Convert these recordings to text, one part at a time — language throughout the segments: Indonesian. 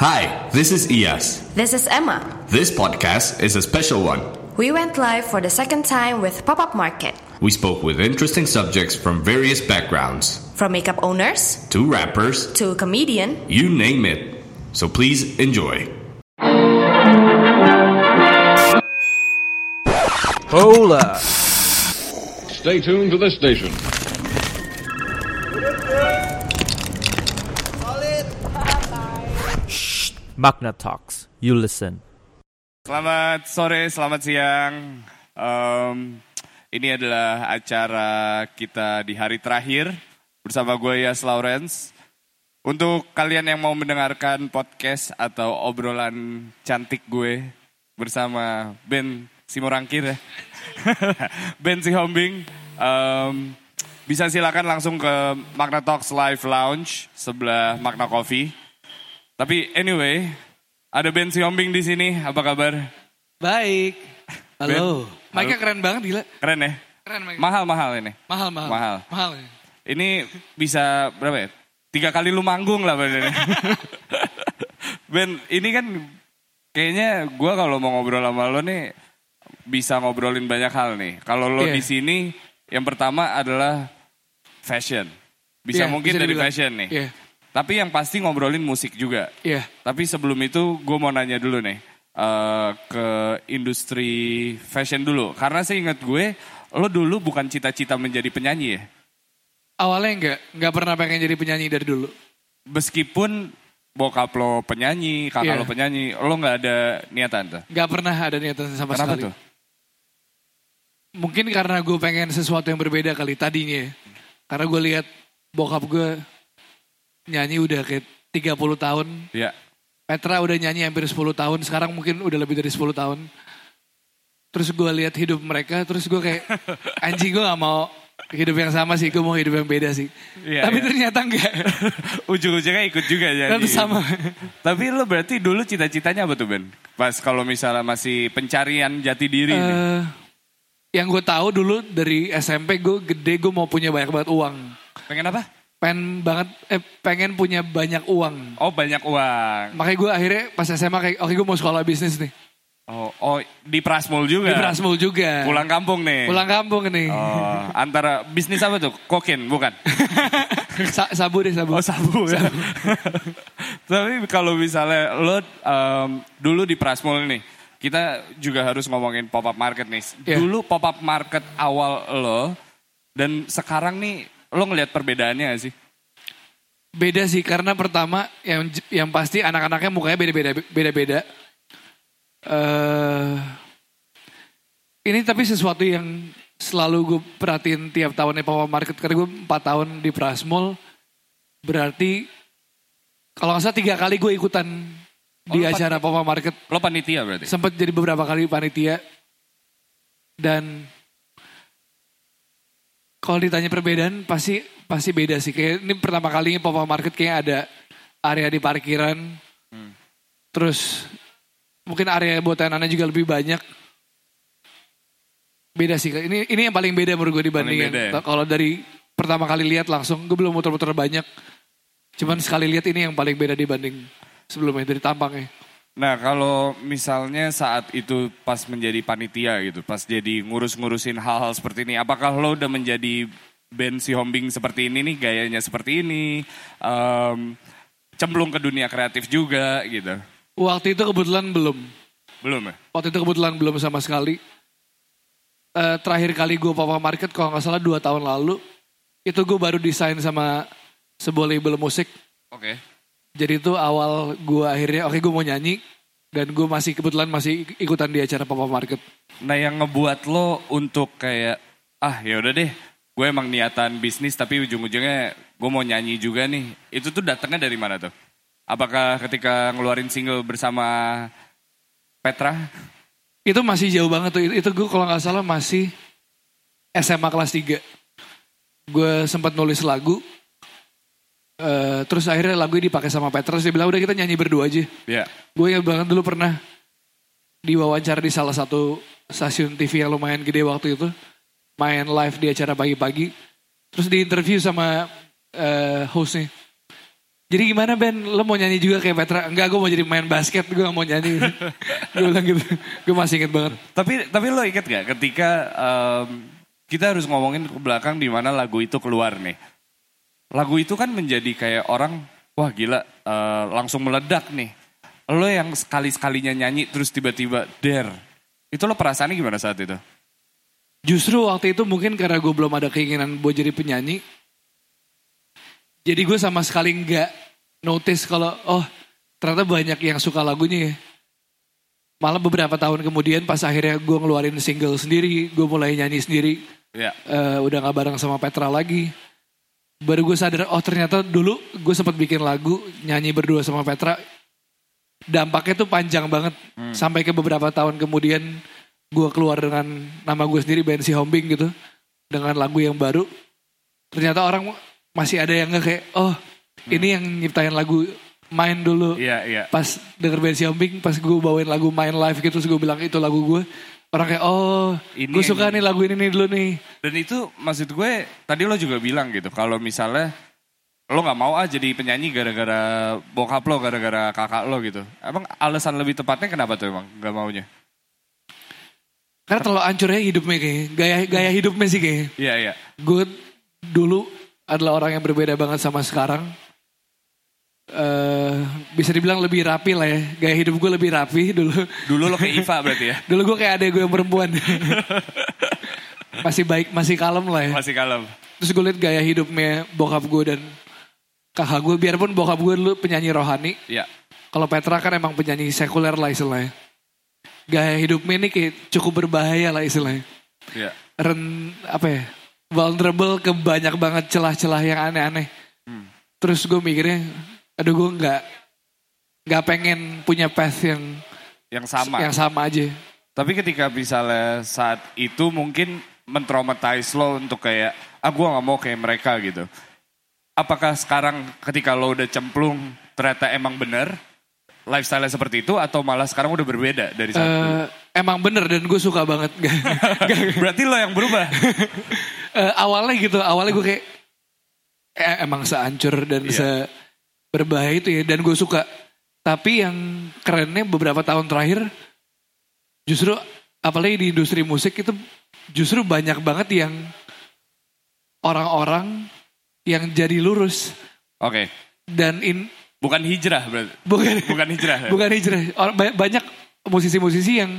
Hi, this is Ias. This is Emma. This podcast is a special one. We went live for the second time with Pop Up Market. We spoke with interesting subjects from various backgrounds, From makeup owners to rappers, to comedian, you name it. So please enjoy. Hola. Stay tuned to this station. Magna Talks. You listen. Selamat sore, selamat siang. Em, ini adalah acara kita di hari terakhir bersama gue Yas Lawrence. Untuk kalian yang mau mendengarkan podcast atau obrolan cantik gue bersama Ben Simorangkir ya. ben Sihombing. em, bisa silakan langsung ke Magna Talks Live Lounge sebelah Magna Coffee. Tapi anyway, ada Ben Siombing di sini. Apa kabar? Baik. Halo. Mic-nya keren banget gila. Keren ya? Keren mic. Mahal-mahal ini. mahal, mahal. Mahal. Mahal. ya. Ini bisa berapa ya? Tiga kali lu manggung lah Ben. ben, ini kan kayaknya gua kalau mau ngobrol sama lo nih bisa ngobrolin banyak hal nih. Kalau lo Iya. di sini yang pertama adalah fashion. Bisa Iya, mungkin bisa dari dibilang. fashion nih. Iya. Tapi yang pasti ngobrolin musik juga. Iya. Tapi sebelum itu gue mau nanya dulu nih eh, ke industri fashion dulu. Karena saya ingat gue, lo dulu bukan cita-cita menjadi penyanyi ya. Awalnya enggak, enggak pernah pengen jadi penyanyi dari dulu. Meskipun bokap lo penyanyi, kakak Iya. lo penyanyi, lo nggak ada niatan tuh. Enggak pernah ada niatan sama Kenapa sekali. tuh? Mungkin karena gue pengen sesuatu yang berbeda kali tadinya. ya. Karena gue lihat bokap gue nyanyi udah kayak 30 tahun. Ya, Petra udah nyanyi hampir 10 tahun. Sekarang mungkin udah lebih dari 10 tahun. Terus gue lihat hidup mereka. Terus gue kayak anjing gue gak mau hidup yang sama sih. Gue mau hidup yang beda sih. Iya, Tapi iya. ternyata enggak. ujung-ujungnya ikut juga jadi. Tapi sama. Tapi lo berarti dulu cita-citanya apa tuh Ben? Pas kalau misalnya masih pencarian jati diri. nih. Eh, yang gue tahu dulu dari SMP gue gede gue mau punya banyak banget uang. Pengen apa? Pengen banget, eh, pengen punya banyak uang. Oh banyak uang. Makanya gue akhirnya pas SMA kayak, oke gue mau sekolah bisnis nih. Oh, oh di Prasmul juga. Di Prasmul juga. Pulang kampung nih. Pulang kampung nih. Oh, antara bisnis apa tuh? Kokin, bukan? Sa- sabu deh sabu. Oh, sabu ya. Tapi kalau misalnya lo em, dulu di Prasmul nih, kita juga harus ngomongin pop up market nih. Iya. Dulu pop up market awal lo dan sekarang nih lo ngelihat perbedaannya gak sih? Beda sih karena pertama yang yang pasti anak-anaknya mukanya beda-beda beda-beda. eh ini tapi sesuatu yang selalu gue perhatiin tiap tahunnya Papa Market karena gue empat tahun di Prasmul berarti kalau nggak salah tiga kali gue ikutan Oh, di acara Papa Market Lo panitia berarti? sempat jadi beberapa kali panitia dan kalau ditanya perbedaan pasti pasti beda sih. Kayak ini pertama kalinya Papa Market kayak ada area di parkiran. Terus mungkin area buat anak juga lebih banyak. Beda sih ini ini yang paling beda menurut gue dibandingin. ya? kalau dari pertama kali lihat langsung gue belum muter-muter banyak. Cuman sekali lihat ini yang paling beda dibanding sebelumnya dari tampangnya Nah kalau misalnya saat itu pas menjadi panitia gitu, pas jadi ngurus-ngurusin hal-hal seperti ini, apakah lo udah menjadi band si Hombing seperti ini nih, gayanya seperti ini, em, cemplung ke dunia kreatif juga gitu? waktu itu kebetulan belum Belum ya? Waktu itu kebetulan belum sama sekali. Eh, terakhir kali gue Papa Market kalau nggak salah dua tahun lalu. Itu gue baru desain sama sebuah label musik. Oke. Jadi itu awal gue akhirnya oke gue mau nyanyi. Dan gue masih kebetulan masih ikutan di acara Papa Market. Nah yang ngebuat lo untuk kayak, ah ya udah deh, gue emang niatan bisnis tapi ujung-ujungnya gue mau nyanyi juga nih. Itu tuh datangnya dari mana tuh? Apakah ketika ngeluarin single bersama Petra? Itu masih jauh banget tuh. Itu gue kalau nggak salah masih SMA kelas 3. Gue sempat nulis lagu. Eh, terus akhirnya lagu ini dipakai sama Petra. Terus dia bilang udah kita nyanyi berdua aja. Ya. Gue ingat banget dulu pernah diwawancara di salah satu stasiun TV yang lumayan gede waktu itu. Main live di acara pagi-pagi. Terus di interview sama eh, hostnya. Jadi gimana Ben, lo mau nyanyi juga kayak Petra? Enggak, gue mau jadi main basket, gue gak mau nyanyi. gue bilang gitu, gue masih inget banget. Tapi tapi lo inget gak ketika em, kita harus ngomongin ke belakang di mana lagu itu keluar nih. Lagu itu kan menjadi kayak orang, wah gila eh, langsung meledak nih. Lo yang sekali-sekalinya nyanyi terus tiba-tiba der. Itu lo perasaannya gimana saat itu? Justru waktu itu mungkin karena gue belum ada keinginan buat jadi penyanyi. Jadi gue sama sekali nggak notice kalau oh ternyata banyak yang suka lagunya ya. Malah beberapa tahun kemudian pas akhirnya gue ngeluarin single sendiri, gue mulai nyanyi sendiri. Ya. eh, udah gak bareng sama Petra lagi. Baru gue sadar, oh ternyata dulu gue sempat bikin lagu nyanyi berdua sama Petra. Dampaknya tuh panjang banget. Sampai ke beberapa tahun kemudian gue keluar dengan nama gue sendiri, Bensi Hombing gitu. Dengan lagu yang baru. Ternyata orang masih ada yang nggak kayak, oh ini yang nyiptain lagu main dulu. Iya, iya. Pas denger Bensi Hombing, pas gue bawain lagu main live gitu, terus gue bilang itu lagu gue. Orang kayak, oh Ini gue suka yang- nih lagu ini nih dulu nih. Dan itu maksud gue tadi lo juga bilang gitu kalau misalnya lo nggak mau ah jadi penyanyi gara-gara bokap lo, gara-gara kakak lo gitu. Emang alasan lebih tepatnya kenapa tuh emang nggak maunya? Karena terlalu hancurnya hidupnya kayaknya. Gaya, gaya hidupnya sih kayaknya. Iya iya. Gue dulu adalah orang yang berbeda banget sama sekarang. Eh bisa dibilang lebih rapi lah ya. Gaya hidup gue lebih rapi dulu. Dulu lo kayak Iva berarti ya? Dulu gue kayak adek gue yang perempuan. masih baik, masih kalem lah ya. Masih kalem. Terus gue liat gaya hidupnya bokap gue dan kakak gue. Biarpun bokap gue dulu penyanyi rohani. Iya. Kalau Petra kan emang penyanyi sekuler lah istilahnya. Gaya hidupnya ini kayak cukup berbahaya lah istilahnya. Iya. Ren, apa ya, vulnerable ke banyak banget celah-celah yang aneh-aneh. Terus gue mikirnya, aduh gue nggak nggak pengen punya path yang Yang sama. yang sama aja. Tapi ketika misalnya saat itu mungkin mentraumatize lo untuk kayak, ah gue gak mau kayak mereka gitu. Apakah sekarang ketika lo udah cemplung ternyata emang bener lifestyle seperti itu atau malah sekarang udah berbeda dari saat? Eh, emang bener dan gue suka banget. Berarti lo yang berubah. Eh, awalnya gitu, awalnya gue kayak eh, emang seancur dan Iya. se berbahaya itu ya dan gue suka. Tapi yang kerennya beberapa tahun terakhir justru apalagi di industri musik itu justru banyak banget yang orang-orang yang jadi lurus Oke. dan in Bukan hijrah berarti. bukan Bukan hijrah. ya? bukan hijrah. Orang- banyak musisi-musisi yang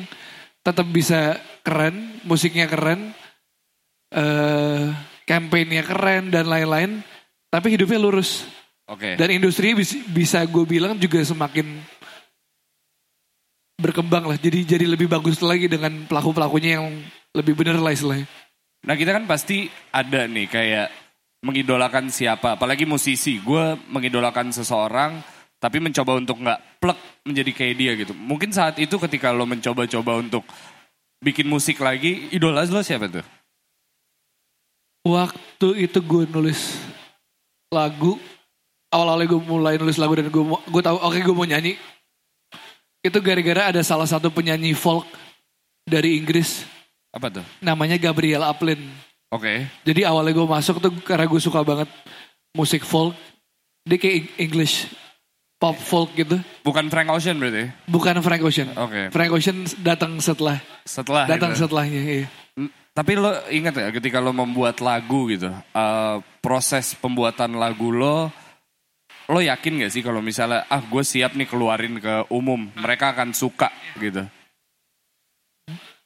tetap bisa keren, musiknya keren, eh kampanyenya keren dan lain-lain, tapi hidupnya lurus. Oke. Dan industri bisa, gue bilang juga semakin berkembang lah. Jadi jadi lebih bagus lagi dengan pelaku-pelakunya yang lebih bener lah istilahnya. Nah kita kan pasti ada nih kayak mengidolakan siapa, apalagi musisi. Gue mengidolakan seseorang, tapi mencoba untuk nggak plek menjadi kayak dia gitu. Mungkin saat itu ketika lo mencoba-coba untuk bikin musik lagi, idola lo siapa tuh? Waktu itu gue nulis lagu, awal-awalnya gue mulai nulis lagu dan gue mau- gue tahu oke gue mau nyanyi. Itu gara-gara ada salah satu penyanyi folk dari Inggris Apa tuh? namanya Gabriel Aplin. Oke. Jadi awalnya gue masuk tuh karena gue suka banget musik folk. Dia kayak English pop folk gitu. Bukan Frank Ocean berarti? Bukan Frank Ocean. Oke. Frank Ocean datang setelah Setelah datang itu. setelahnya. Iya. Tapi lo ingat ya ketika lo membuat lagu gitu, eh, proses pembuatan lagu lo, lo yakin gak sih kalau misalnya ah gue siap nih keluarin ke umum, mereka akan suka gitu.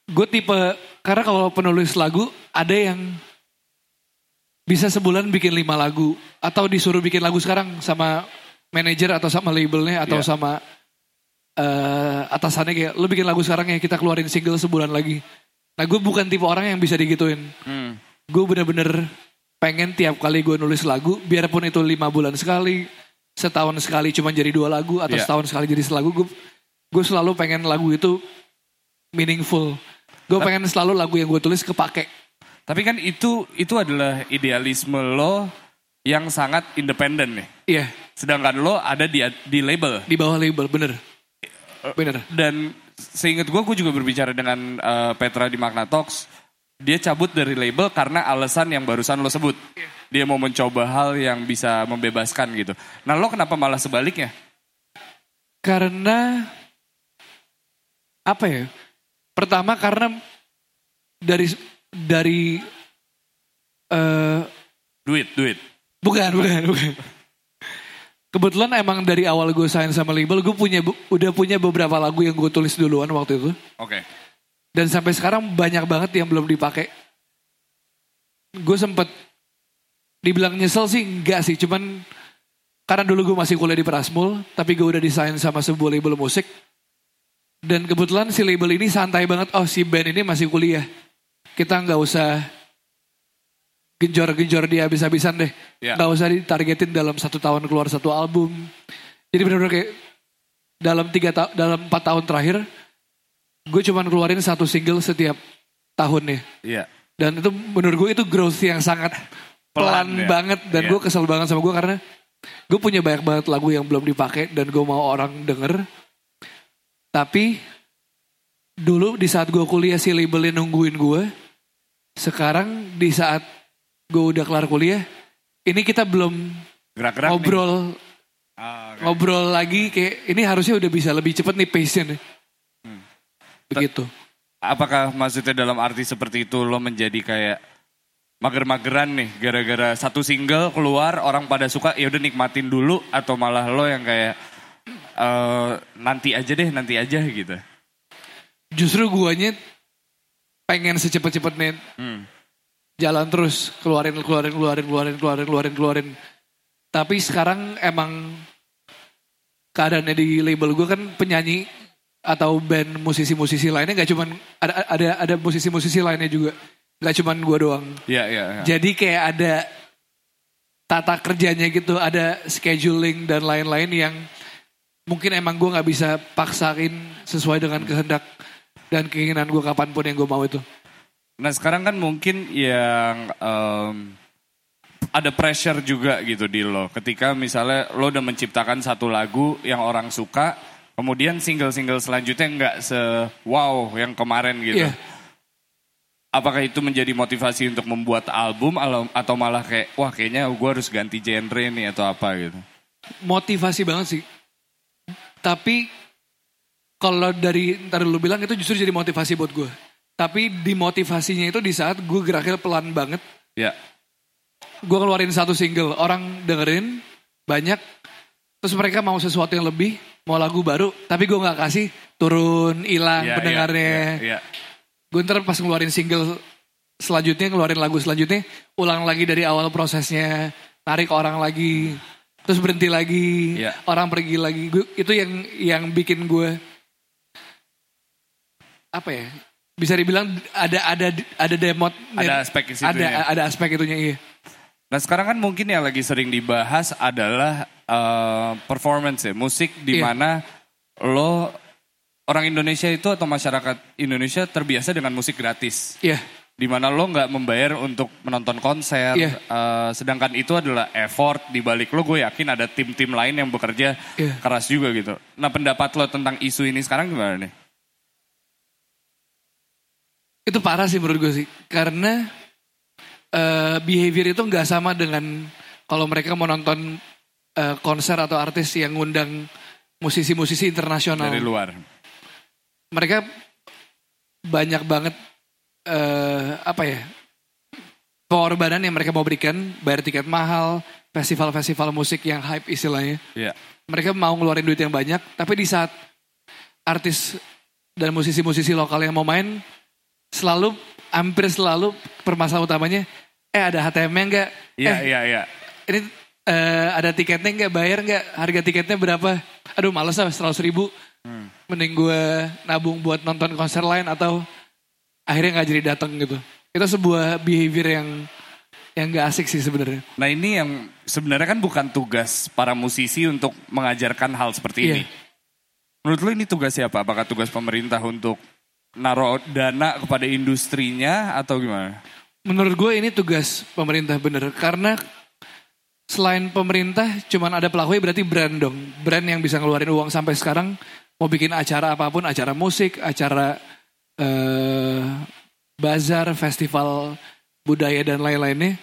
Gue tipe karena kalau penulis lagu ada yang bisa sebulan bikin lima lagu atau disuruh bikin lagu sekarang sama manajer atau sama labelnya atau Iya. sama eh, atasannya kayak lu bikin lagu sekarang ya kita keluarin single sebulan lagi. Nah gue bukan tipe orang yang bisa digituin. Hmm. Gue bener-bener pengen tiap kali gue nulis lagu biarpun itu lima bulan sekali, setahun sekali cuma jadi dua lagu atau Iya. setahun sekali jadi selagu gue gue selalu pengen lagu itu meaningful. Gue pengen selalu lagu yang gue tulis kepake. Tapi kan itu itu adalah idealisme lo yang sangat independen nih. Iya, Sedangkan lo ada di di label. di bawah label, bener. Bener. Dan seingat gue, gue juga berbicara dengan eh, Petra di Magna Talks. Dia cabut dari label karena alasan yang barusan lo sebut. Dia mau mencoba hal yang bisa membebaskan gitu. Nah lo kenapa malah sebaliknya? Karena apa ya? Pertama karena dari dari eh Duit, duit. bukan bukan bukan. Kebetulan emang dari awal gue sign sama label, gue punya udah punya beberapa lagu yang gue tulis duluan waktu itu. Oke. Dan sampai sekarang banyak banget yang belum dipakai. Gue sempet dibilang nyesel sih enggak sih, cuman karena dulu gue masih kuliah di Prasmul, tapi gue udah desain sama sebuah label musik. Dan kebetulan si label ini santai banget, oh si band ini masih kuliah. Kita nggak usah genjor-genjor dia habis-habisan deh. Ya. Nggak usah ditargetin dalam satu tahun keluar satu album. Jadi benar-benar kayak dalam tiga ta- dalam empat tahun terakhir, gue cuman keluarin satu single setiap tahun nih. Iya. Dan itu menurut gue itu growth yang sangat pelan, Pelan ya. banget dan Iya. gue kesel banget sama gue karena gue punya banyak banget lagu yang belum dipakai dan gue mau orang denger. Tapi dulu di saat gue kuliah si labelnya nungguin gue. Sekarang di saat gue udah kelar kuliah, ini kita belum Gerak-gerak nih. ngobrol Ah, oke. ngobrol lagi kayak ini harusnya udah bisa lebih cepet nih pace-nya nih. Begitu. Apakah maksudnya dalam arti seperti itu lo menjadi kayak mager-mageran nih gara-gara satu single keluar orang pada suka ya udah nikmatin dulu atau malah lo yang kayak eh nanti aja deh nanti aja gitu. Justru guanya pengen secepat-cepatnya Hmm. jalan terus keluarin keluarin keluarin keluarin keluarin keluarin keluarin. Tapi sekarang emang keadaannya di label gue kan penyanyi atau band musisi-musisi lainnya nggak cuman ada ada ada musisi-musisi lainnya juga nggak cuman gue doang. Iya iya. iya. Jadi kayak ada tata kerjanya gitu, ada scheduling dan lain-lain yang mungkin emang gue nggak bisa paksain sesuai dengan kehendak dan keinginan gue kapan pun yang gue mau itu. Nah sekarang kan mungkin yang em, ada pressure juga gitu di lo. Ketika misalnya lo udah menciptakan satu lagu yang orang suka, kemudian single-single selanjutnya nggak se wow yang kemarin gitu. Iya. Apakah itu menjadi motivasi untuk membuat album atau malah kayak wah kayaknya gue harus ganti genre nih atau apa gitu? Motivasi banget sih. Tapi kalau dari ntar lu bilang itu justru jadi motivasi buat gue. Tapi di motivasinya itu di saat gue geraknya pelan banget. Ya, Gue keluarin satu single, orang dengerin banyak. Terus mereka mau sesuatu yang lebih, mau lagu baru. Tapi gue nggak kasih, turun, hilang ya, pendengarnya. ya, ya, ya. Gue ntar pas ngeluarin single selanjutnya, ngeluarin lagu selanjutnya, ulang lagi dari awal prosesnya, tarik orang lagi, terus berhenti lagi, Iya. orang pergi lagi. Gua- itu yang yang bikin gue apa ya? Bisa dibilang ada ada ada demot, Ada aspek di situ ada ya. ada aspek itunya iya. Nah sekarang kan mungkin yang lagi sering dibahas adalah eh, performance ya, musik di Iya. mana lo orang Indonesia itu atau masyarakat Indonesia terbiasa dengan musik gratis, Iya, di mana lo nggak membayar untuk menonton konser, Iya. eh, sedangkan itu adalah effort di balik lo. Gue yakin ada tim-tim lain yang bekerja Iya. keras juga gitu. Nah pendapat lo tentang isu ini sekarang gimana nih? itu parah sih menurut gue sih, karena eh, behavior itu nggak sama dengan kalau mereka mau nonton eh, konser atau artis yang ngundang musisi-musisi internasional. Dari luar. Mereka banyak banget eh, apa ya pengorbanan yang mereka mau berikan, bayar tiket mahal, festival-festival musik yang hype istilahnya. Iya. Mereka mau ngeluarin duit yang banyak, tapi di saat artis dan musisi-musisi lokal yang mau main, selalu, hampir selalu permasalahan utamanya, eh ada HTM-nya enggak? Iya, eh, iya, iya. ini eh, ada tiketnya nggak bayar nggak harga tiketnya berapa aduh males lah seratus ribu Hmm. mending gue nabung buat nonton konser lain atau akhirnya nggak jadi datang gitu itu sebuah behavior yang yang gak asik sih sebenarnya Nah ini yang sebenarnya kan bukan tugas para musisi untuk mengajarkan hal seperti Iya. ini. Menurut lo ini tugas siapa? Apakah tugas pemerintah untuk naruh dana kepada industrinya atau gimana? menurut gue ini tugas pemerintah bener karena selain pemerintah cuman ada pelakunya berarti brand dong brand yang bisa ngeluarin uang sampai sekarang mau bikin acara apa pun acara musik acara eh bazar, festival budaya dan lain-lainnya,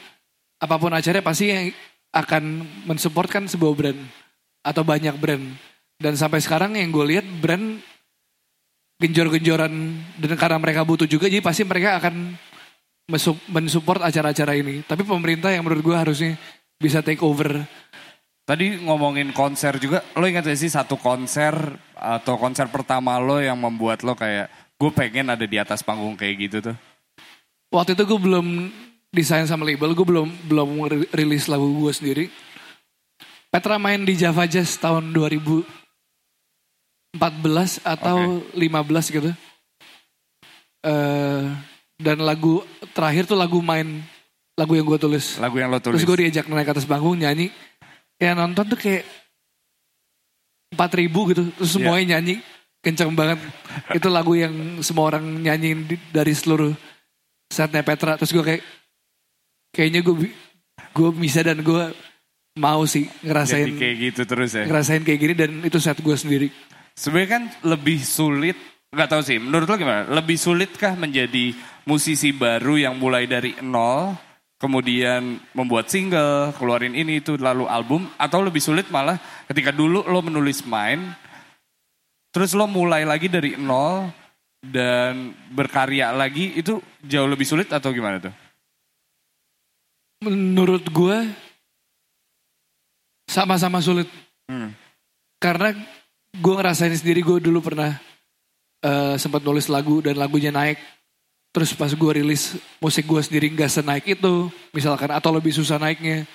apa pun acaranya pasti yang akan mensupport kan sebuah brand atau banyak brand. Dan sampai sekarang yang gue lihat brand genjor-genjoran dan karena mereka butuh juga, jadi pasti mereka akan mensupport acara-acara ini. Tapi pemerintah yang menurut gue harusnya bisa take over. Tadi ngomongin konser juga, lo ingat gak sih satu konser atau konser pertama lo yang membuat lo kayak gue pengen ada di atas panggung kayak gitu tuh? Waktu itu gue belum desain sama label, gue belum belum ri- rilis lagu gue sendiri. Petra main di Java Jazz tahun 2014 atau 15 gitu. Eh dan lagu terakhir tuh lagu main lagu yang gue tulis. Lagu yang lo tulis. Terus gue diajak naik atas panggung nyanyi. Ya nonton tuh kayak 4000 gitu. Terus Iya. semuanya nyanyi kenceng banget. Itu lagu yang semua orang nyanyiin di- dari seluruh setnya Petra. Terus gue kayak kayaknya gue gue bisa dan gue mau sih ngerasain Jadi kayak gitu terus ya. ngerasain kayak gini dan itu set gue sendiri. Sebenarnya kan lebih sulit, nggak tahu sih. Menurut lo gimana? Lebih sulitkah menjadi musisi baru yang mulai dari nol, kemudian membuat single, keluarin ini itu lalu album, atau lebih sulit malah ketika dulu lo menulis main, terus lo mulai lagi dari nol dan berkarya lagi itu jauh lebih sulit atau gimana tuh? Menurut gue sama-sama sulit. Hmm. Karena gue ngerasain sendiri gue dulu pernah eh, sempat nulis lagu dan lagunya naik. Terus pas gue rilis musik gue sendiri nggak senaik itu, misalkan atau lebih susah naiknya.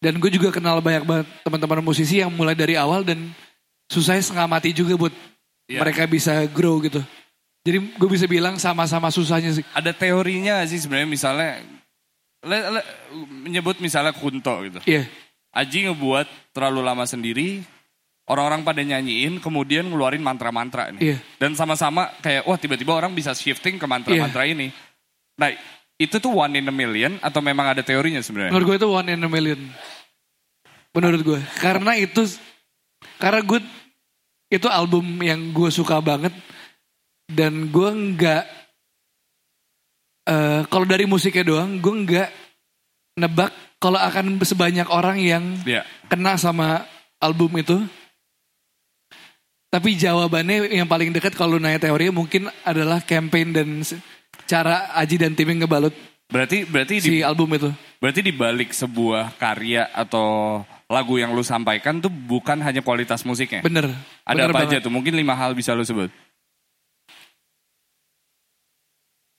Dan gue juga kenal banyak banget teman-teman musisi yang mulai dari awal dan susahnya setengah mati juga buat Iya. mereka bisa grow gitu. Jadi gue bisa bilang sama-sama susahnya sih. Ada teorinya sih sebenarnya misalnya, le- le- menyebut misalnya Kunto gitu. Iya, Aji ngebuat terlalu lama sendiri, orang-orang pada nyanyiin, kemudian ngeluarin mantra-mantra nih. Iya. Dan sama-sama kayak, wah tiba-tiba orang bisa shifting ke mantra-mantra ini. Nah, itu tuh one in a million atau memang ada teorinya sebenarnya? Menurut gue itu one in a million. Menurut gue. Karena itu, karena gue, itu album yang gue suka banget. Dan gue nggak, eh kalau dari musiknya doang, gue nggak nebak kalau akan sebanyak orang yang Iya. kena sama album itu. Tapi jawabannya yang paling dekat kalau nanya teorinya mungkin adalah campaign dan cara Aji dan timnya ngebalut Berarti berarti di, si album itu. berarti di balik sebuah karya atau lagu yang lu sampaikan tuh bukan hanya kualitas musiknya. Bener. Ada bener apa banget. aja tuh? Mungkin lima hal bisa lu sebut.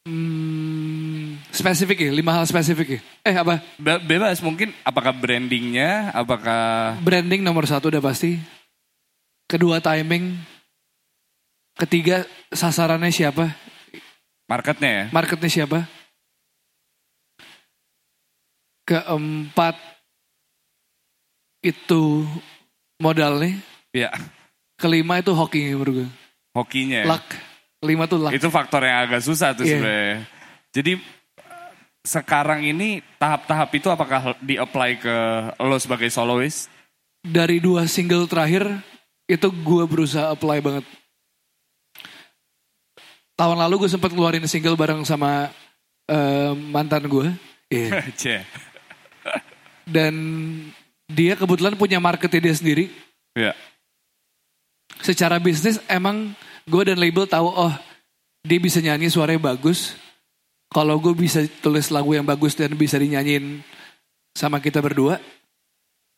Hmm, spesifik ya, lima hal spesifik ya. Eh apa? Be- bebas mungkin apakah brandingnya, apakah Branding nomor satu udah pasti. Kedua timing. Ketiga sasarannya siapa? marketnya ya? Marketnya siapa? Keempat itu modalnya. Iya, Kelima itu hoki menurut gue. hokinya. ya? Luck. Kelima tuh luck. Itu faktor yang agak susah tuh Iya. sebenarnya. Jadi sekarang ini tahap-tahap itu apakah di-apply ke lo sebagai soloist? Dari dua single terakhir itu gue berusaha apply banget. Tahun lalu gue sempat keluarin single bareng sama eh, mantan gue. Iya. Cie. Dan dia kebetulan punya marketnya dia sendiri. Iya. Secara bisnis emang gue dan label tahu oh dia bisa nyanyi suaranya bagus. Kalau gue bisa tulis lagu yang bagus dan bisa dinyanyiin sama kita berdua,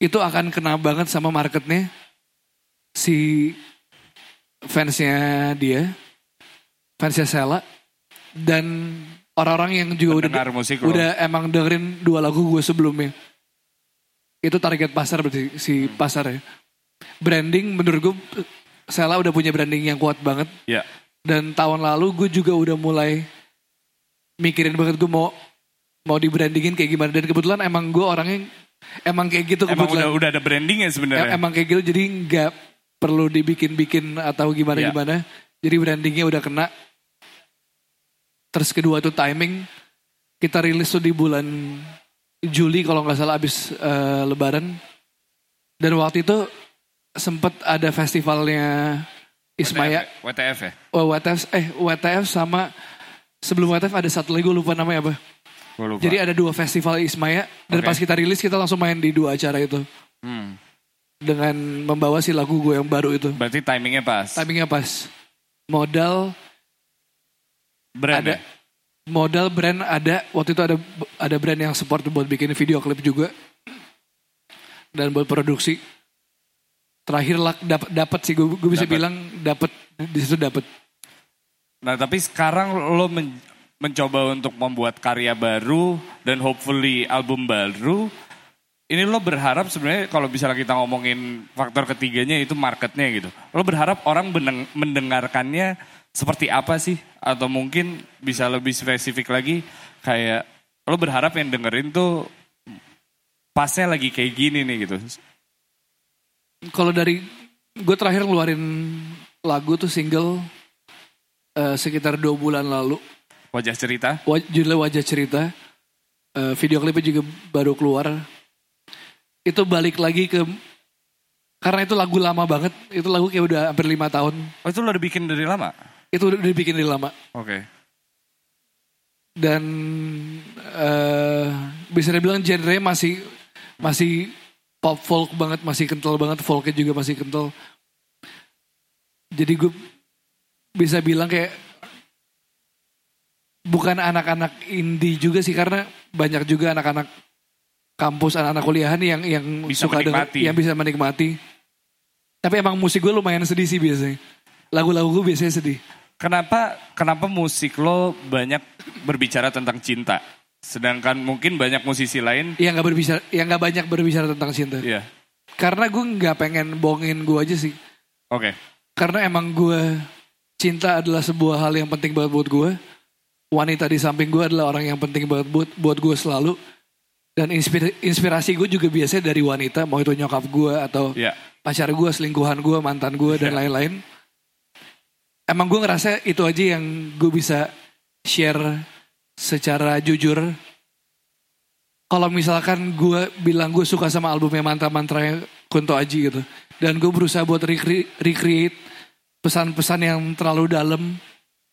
itu akan kena banget sama marketnya si fansnya dia, fansnya Sela, dan orang-orang yang juga udah Pendengar musik lo. udah emang dengerin dua lagu gue sebelumnya. Itu target pasar berarti si pasarnya. Branding menurut gue Sela udah punya branding yang kuat banget. Iya. Dan tahun lalu gue juga udah mulai mikirin banget gue mau mau di brandingin kayak gimana. Dan kebetulan emang gue orangnya emang kayak gitu Emang kebetulan. udah udah ada brandingnya sebenarnya. emang kayak gitu jadi nggak perlu dibikin-bikin atau gimana-gimana. Jadi brandingnya udah kena. Terus kedua tuh timing. Kita rilis tuh di bulan Juli kalau nggak salah abis eh, Lebaran. Dan waktu itu sempet ada festivalnya Ismaya. WTF ya? Oh, WTF, eh WTF sama sebelum WTF ada satu lagi gue lupa namanya apa. Gue lupa. Jadi ada dua festival Ismaya dan Oke. pas kita rilis kita langsung main di dua acara itu Hmm. Dengan membawa si lagu gue yang baru itu. Berarti timingnya pas. Timingnya pas. Modal Brand ada ya? modal brand ada waktu itu ada ada brand yang support buat bikin video klip juga dan buat produksi terakhir lak dapat dapat sih gue gue bisa Dapet. bilang dapat di situ dapat Nah tapi sekarang lo men- mencoba untuk membuat karya baru dan hopefully album baru. Ini lo berharap sebenarnya kalau misalnya kita ngomongin faktor ketiganya itu marketnya gitu. Lo berharap orang beneng- mendengarkannya seperti apa sih? Atau mungkin bisa lebih spesifik lagi kayak lo berharap yang dengerin tuh pasnya lagi kayak gini nih gitu. kalau dari gue terakhir ngeluarin lagu tuh single eh, sekitar dua bulan lalu Wajah cerita. Wa- judulnya wajah cerita Eh, video klipnya juga baru keluar itu balik lagi ke karena itu lagu lama banget. Itu lagu kayak udah hampir lima tahun. Oh itu lo udah bikin dari lama? itu udah dibikin dari lama. Oke. dan eh bisa dibilang genre masih masih pop folk banget masih kental banget. Folknya juga masih kental. Jadi gue bisa bilang kayak bukan anak-anak indie juga sih karena banyak juga anak-anak kampus anak-anak kuliahan yang yang Bisa suka menikmati. yang bisa menikmati tapi emang musik gue lumayan sedih sih biasanya lagu-lagu gue biasanya sedih Kenapa kenapa musik lo banyak berbicara tentang cinta? Sedangkan mungkin banyak musisi lain yang nggak berbicara yang nggak banyak berbicara tentang cinta Iya. Karena gue nggak pengen bohongin gue aja sih. Oke. Karena emang gue cinta adalah sebuah hal yang penting banget buat gue. Wanita di samping gue adalah orang yang penting banget buat buat gue selalu. Dan inspir- inspirasi gue juga biasanya dari wanita, mau itu nyokap gue atau Iya. pacar gue, selingkuhan gue, mantan gue dan lain-lain. Emang gue ngerasa itu aja yang gue bisa share secara jujur. Kalau misalkan gue bilang gue suka sama albumnya mantra-mantranya Kunto Aji gitu. Dan gue berusaha buat recre- recreate pesan-pesan yang terlalu dalam.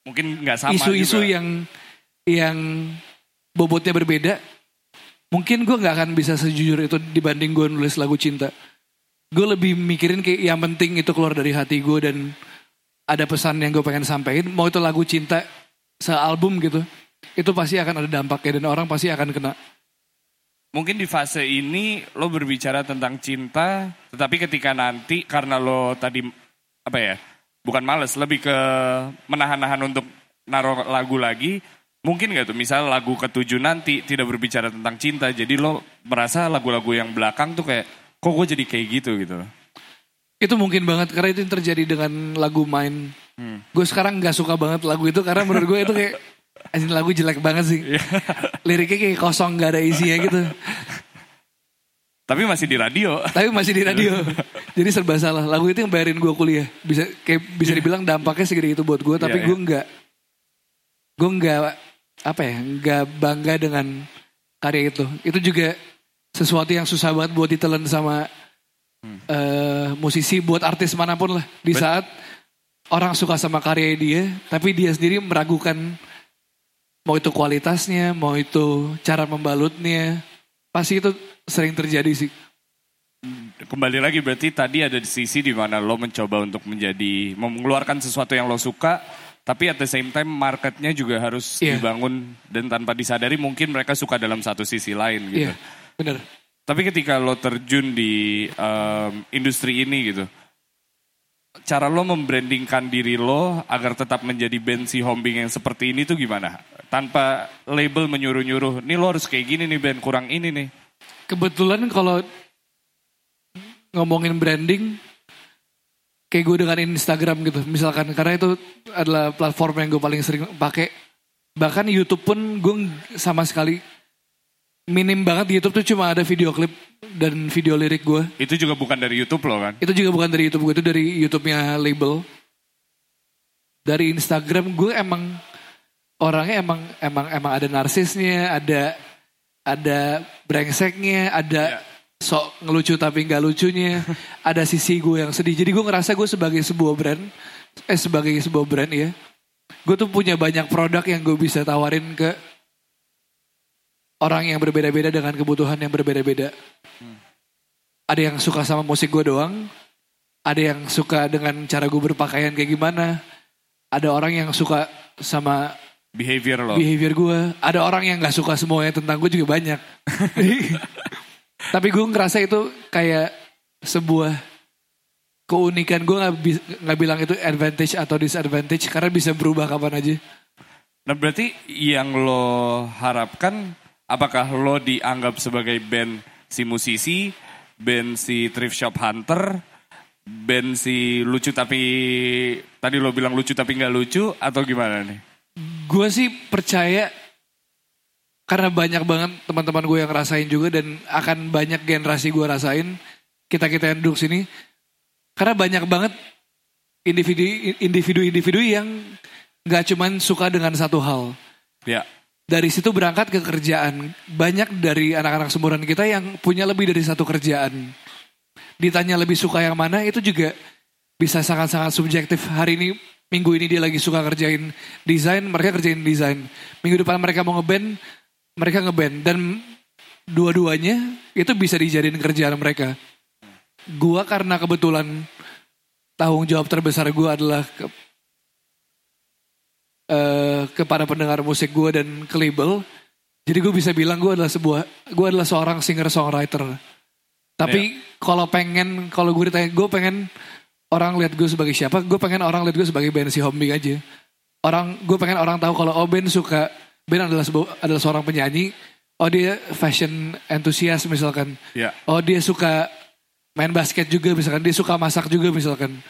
Mungkin nggak sama Isu-isu yang yang bobotnya berbeda. Mungkin gue gak akan bisa sejujur itu dibanding gue nulis lagu cinta. Gue lebih mikirin kayak yang penting itu keluar dari hati gue dan ada pesan yang gue pengen sampaikan. Mau itu lagu cinta sealbum gitu. Itu pasti akan ada dampaknya dan orang pasti akan kena. Mungkin di fase ini lo berbicara tentang cinta, tetapi ketika nanti karena lo tadi apa ya? Bukan males, lebih ke menahan-nahan untuk naruh lagu lagi. Mungkin gak tuh, misal lagu ketujuh nanti tidak berbicara tentang cinta, jadi lo merasa lagu-lagu yang belakang tuh kayak, kok gue jadi kayak gitu gitu. Itu mungkin banget karena itu yang terjadi dengan lagu main. Gue sekarang gak suka banget lagu itu karena menurut gue itu kayak anjing lagu jelek banget sih. Liriknya kayak kosong gak ada isinya gitu. Tapi masih di radio. Tapi masih di radio. Jadi serba salah. Lagu itu yang bayarin gue kuliah. Bisa kayak bisa dibilang dampaknya segede itu buat gue. Tapi Iya, gue nggak, gue nggak apa ya, nggak bangga dengan karya itu. Itu juga sesuatu yang susah banget buat ditelan sama eh, musisi, buat artis mana pun lah. Di Bet- saat orang suka sama karya dia, tapi dia sendiri meragukan mau itu kualitasnya, mau itu cara membalutnya. Pasti itu sering terjadi sih. Kembali lagi berarti tadi ada di sisi di mana lo mencoba untuk menjadi mengeluarkan sesuatu yang lo suka, tapi at the same time marketnya juga harus Iya. dibangun dan tanpa disadari mungkin mereka suka dalam satu sisi lain gitu. Iya, bener. Tapi ketika lo terjun di em, industri ini gitu, cara lo membrandingkan diri lo agar tetap menjadi band si Hombing yang seperti ini tuh gimana? Tanpa label menyuruh-nyuruh, nih lo harus kayak gini nih band kurang ini nih. Kebetulan kalau ngomongin branding, kayak gue dengan Instagram gitu, misalkan karena itu adalah platform yang gue paling sering pakai. Bahkan YouTube pun gue sama sekali minim banget di YouTube tuh cuma ada video klip dan video lirik gue. Itu juga bukan dari YouTube lo kan? Itu juga bukan dari YouTube gue, itu dari YouTube-nya label. Dari Instagram gue emang orangnya emang emang emang ada narsisnya, ada ada brengseknya, ada sok ngelucu tapi nggak lucunya, ada sisi gue yang sedih. Jadi gue ngerasa gue sebagai sebuah brand, eh sebagai sebuah brand ya, gue tuh punya banyak produk yang gue bisa tawarin ke orang yang berbeda-beda dengan kebutuhan yang berbeda-beda. Ada yang suka sama musik gue doang, ada yang suka dengan cara gue berpakaian kayak gimana, ada orang yang suka sama Behavior lo. behavior gue, ada orang yang nggak suka semuanya tentang gue juga banyak. Tapi gue ngerasa itu kayak sebuah keunikan gue nggak bi- nggak bilang itu advantage atau disadvantage karena bisa berubah kapan aja. Nah berarti yang lo harapkan apakah lo dianggap sebagai band si musisi, band si thrift shop hunter, band si lucu tapi tadi lo bilang lucu tapi nggak lucu atau gimana nih? Gue sih percaya karena banyak banget teman-teman gue yang rasain juga dan akan banyak generasi gue rasain kita kita yang duduk sini. Karena banyak banget individu individu individu yang nggak cuman suka dengan satu hal. Ya, dari situ berangkat ke kerjaan. Banyak dari anak-anak seumuran kita yang punya lebih dari satu kerjaan. Ditanya lebih suka yang mana itu juga bisa sangat-sangat subjektif. Hari ini minggu ini dia lagi suka kerjain desain mereka kerjain desain. Minggu depan mereka mau ngeband mereka ngeband dan dua-duanya itu bisa dijadiin kerjaan mereka. Gua karena kebetulan tanggung jawab terbesar gua adalah ke, eh, kepada pendengar musik gua dan ke label. Jadi gue bisa bilang gue adalah sebuah gue adalah seorang singer songwriter tapi kalau pengen kalau gue ditanya gue pengen orang lihat gue sebagai siapa gue pengen orang lihat gue sebagai band si Hombing aja. Orang gue pengen orang tahu kalau oh Ben suka Ben adalah sebu- adalah seorang penyanyi oh dia fashion enthusiast misalkan ya. oh dia suka main basket juga misalkan dia suka masak juga misalkan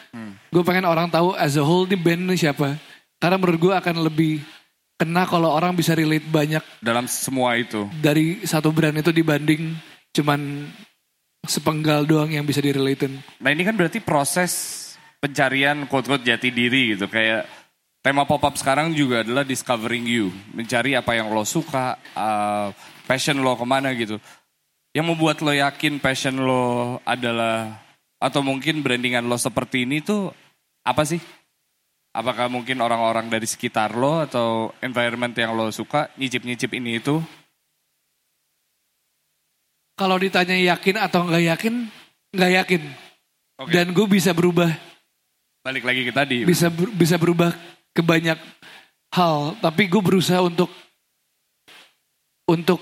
gue pengen orang tahu as a whole di band ini siapa karena menurut gue akan lebih kena kalau orang bisa relate banyak Dalam semua itu. dari satu brand itu dibanding cuman sepenggal doang yang bisa direlatein. Nah ini kan berarti proses pencarian quote-quote jati diri gitu. Kayak tema pop-up sekarang juga adalah discovering you. Mencari apa yang lo suka, uh, passion lo ke mana gitu. Yang membuat lo yakin passion lo adalah, atau mungkin brandingan lo seperti ini tuh apa sih? Apakah mungkin orang-orang dari sekitar lo atau environment yang lo suka nyicip-nyicip ini itu? Kalau ditanya yakin atau nggak yakin, nggak yakin. Oke. Dan gue bisa berubah, Balik lagi ke tadi. bisa bisa berubah ke banyak hal. Tapi gue berusaha untuk untuk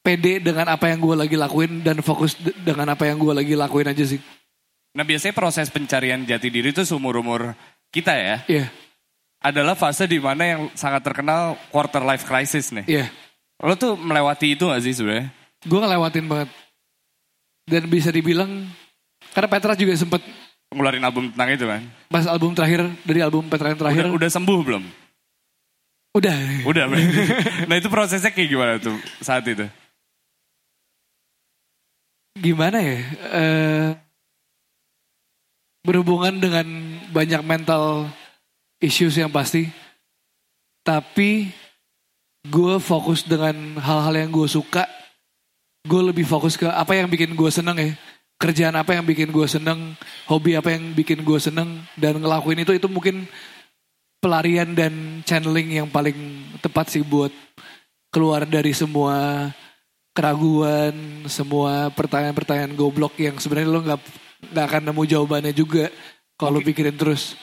pede dengan apa yang gue lagi lakuin dan fokus de- dengan apa yang gue lagi lakuin aja sih. Nah biasanya proses pencarian jati diri itu seumur-umur kita ya. Iya, adalah fase di mana yang sangat terkenal quarter life crisis nih. iya. Lo tuh melewati itu gak sih sebenarnya? Gue ngelewatin banget. Dan bisa dibilang, karena Petra juga sempet Ngeluarin album tentang itu kan? pas album terakhir, dari album Petra yang terakhir, Udah, udah sembuh belum? udah. Udah. berarti. nah itu prosesnya kayak gimana tuh saat itu? gimana ya eh, berhubungan dengan banyak mental issues yang pasti tapi gue fokus dengan hal-hal yang gue suka gue lebih fokus ke apa yang bikin gue seneng ya kerjaan apa yang bikin gue seneng hobi apa yang bikin gue seneng dan ngelakuin itu itu mungkin pelarian dan channeling yang paling tepat sih buat keluar dari semua keraguan, semua pertanyaan-pertanyaan goblok yang sebenarnya lo nggak nggak akan nemu jawabannya juga kalau lo pikirin terus.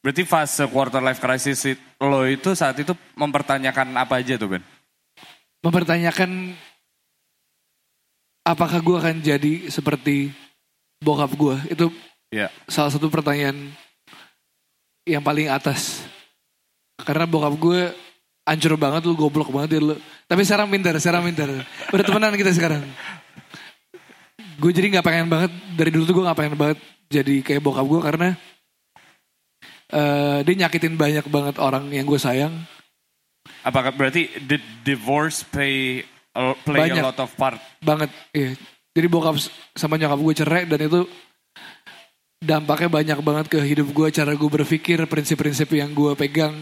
Berarti fase quarter life crisis lo itu saat itu mempertanyakan apa aja tuh Ben? Mempertanyakan apakah gue akan jadi seperti bokap gue itu Ya. salah satu pertanyaan yang paling atas. Karena bokap gue hancur banget lu goblok banget ya lu. Tapi sekarang pintar, sekarang pintar. Udah temenan kita sekarang. Gue jadi nggak pengen banget dari dulu tuh gue nggak pengen banget jadi kayak bokap gue karena eh dia nyakitin banyak banget orang yang gue sayang. Apakah berarti the divorce play a- play Banyak. a lot of part? banget iya jadi bokap sama nyokap gue cerai dan itu dampaknya banyak banget ke hidup gue cara gue berpikir prinsip-prinsip yang gue pegang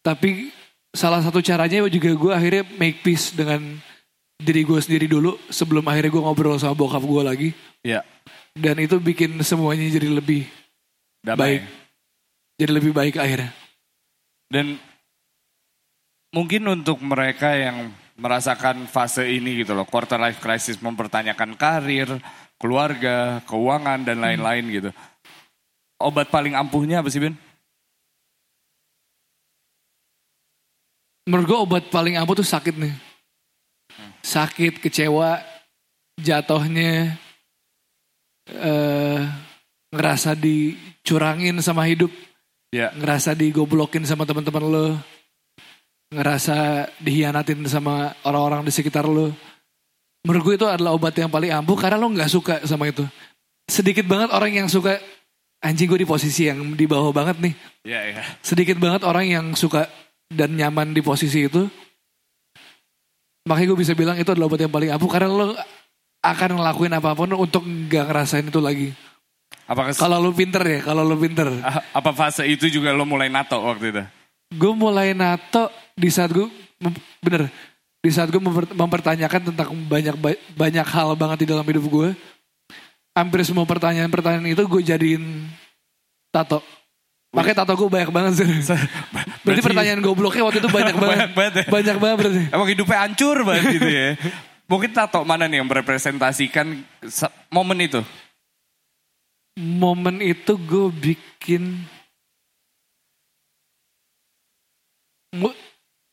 tapi salah satu caranya juga gue akhirnya make peace dengan diri gue sendiri dulu sebelum akhirnya gue ngobrol sama bokap gue lagi Ya. dan itu bikin semuanya jadi lebih Damai. Baik. jadi lebih baik akhirnya Dan mungkin untuk mereka yang merasakan fase ini gitu loh, quarter life crisis mempertanyakan karir, keluarga, keuangan dan lain-lain gitu. Obat paling ampuhnya apa sih Ben? Menurut gue obat paling ampuh tuh sakit nih. Sakit, kecewa, jatuhnya, eh ngerasa dicurangin sama hidup, Ya, ngerasa digoblokin sama teman-teman lo, ngerasa dihianatin sama orang-orang di sekitar lo. Menurut gue itu adalah obat yang paling ampuh karena lo nggak suka sama itu. Sedikit banget orang yang suka anjing gue di posisi yang di bawah banget nih. ya, ya. Sedikit banget orang yang suka dan nyaman di posisi itu. Makanya gue bisa bilang itu adalah obat yang paling ampuh karena lo akan ngelakuin apa pun untuk nggak ngerasain itu lagi. Apakah Kalau lo pinter ya, kalau lo pinter. apa fase itu juga lo mulai nato waktu itu? Gue mulai nato di saat gue, bener, di saat gue memper- mempertanyakan tentang banyak banyak hal banget di dalam hidup gue. Hampir semua pertanyaan-pertanyaan itu gue jadiin tato. Makanya tato gue banyak banget sih. Berarti pertanyaan gobloknya waktu itu banyak banget. Banyak banget ya? Banyak banget berarti. Emang hidupnya hancur banget gitu ya. Mungkin tato mana nih yang merepresentasikan se- momen itu? Momen itu gue bikin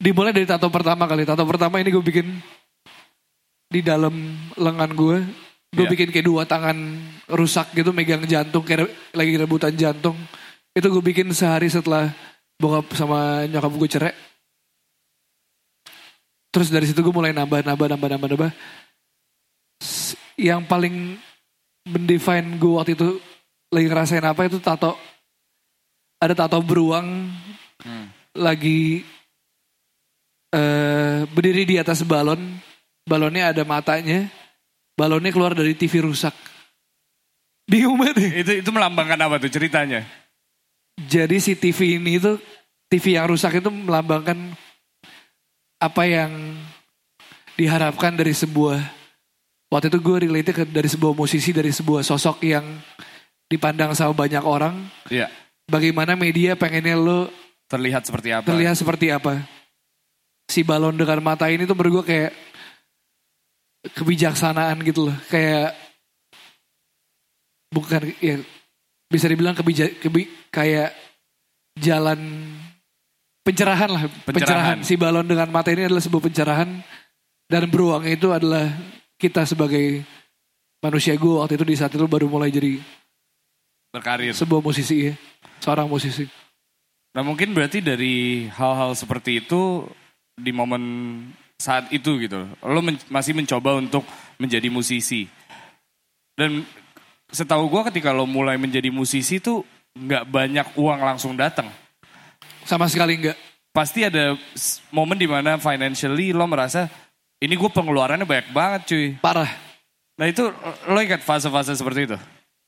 dimulai dari tato pertama kali. Tato pertama ini gue bikin di dalam lengan gue. Gue Iya. bikin kayak dua tangan rusak gitu megang jantung kayak lagi rebutan jantung. Itu gue bikin sehari setelah bokap sama nyokap gue cerai. Terus dari situ gue mulai nambah, nambah, nambah, nambah, nambah. Yang paling mendefine gue waktu itu lagi ngerasain apa itu tato. Ada tato beruang lagi eh berdiri di atas balon. Balonnya ada matanya. Balonnya keluar dari TV rusak. Bingung banget ya. Itu itu melambangkan apa tuh ceritanya? Jadi si TV ini itu TV yang rusak itu melambangkan apa yang diharapkan dari sebuah waktu itu gue relate ke dari sebuah musisi dari sebuah sosok yang dipandang sama banyak orang. Iya. Bagaimana media pengennya lo Terlihat seperti apa? terlihat seperti apa? Si balon dengan mata ini tuh menurut gue kayak kebijaksanaan gitu loh, kayak bukan ya bisa dibilang kebijak kebi, kayak jalan pencerahan lah, Pencerahan. pencerahan. Si balon dengan mata ini adalah sebuah pencerahan dan beruang itu adalah kita sebagai manusia gue waktu itu di saat itu baru mulai jadi Berkarir. sebuah musisi ya, seorang musisi. Nah mungkin berarti dari hal-hal seperti itu di momen saat itu gitu, lo men- masih mencoba untuk menjadi musisi. Dan setahu gue ketika lo mulai menjadi musisi tuh nggak banyak uang langsung datang. Sama sekali enggak. Pasti ada momen di mana financially lo merasa ini gue pengeluarannya banyak banget cuy. Parah. Nah itu lo ingat fase-fase seperti itu?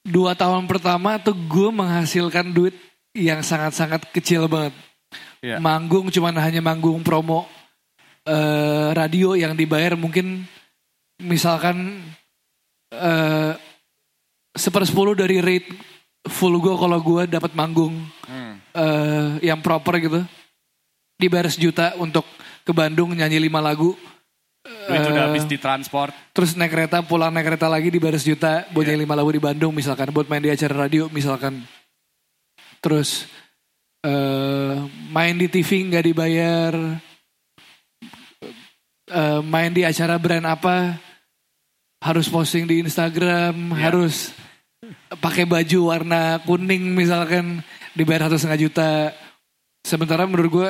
dua tahun pertama tuh gue menghasilkan duit yang sangat-sangat kecil banget. Iya. Manggung cuman hanya manggung promo eh, radio yang dibayar mungkin misalkan eh sepersepuluh dari rate full gue kalau gue dapat manggung Hmm. eh, yang proper gitu. Dibayar sejuta untuk ke Bandung nyanyi lima lagu. Duit udah habis di transport. Terus naik kereta, pulang naik kereta lagi dibayar sejuta buat Iya. nyanyi lima lagu di Bandung misalkan. Buat main di acara radio misalkan. Terus eh main di TV nggak dibayar. Eh, main di acara brand apa harus posting di Instagram, Iya. harus pakai baju warna kuning misalkan dibayar satu setengah juta. Sementara menurut gue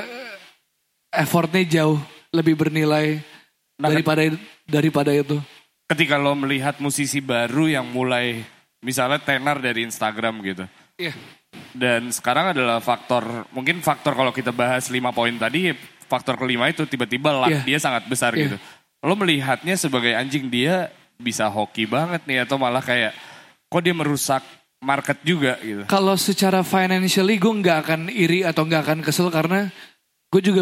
effortnya jauh lebih bernilai Nah, daripada daripada itu. Ketika lo melihat musisi baru yang mulai misalnya tenar dari Instagram gitu. Iya. Dan sekarang adalah faktor, mungkin faktor kalau kita bahas lima poin tadi, faktor kelima itu tiba-tiba luck Iya. dia sangat besar Iya. gitu. Lo melihatnya sebagai anjing dia bisa hoki banget nih atau malah kayak kok dia merusak market juga gitu. Kalau secara financially gue nggak akan iri atau nggak akan kesel karena gue juga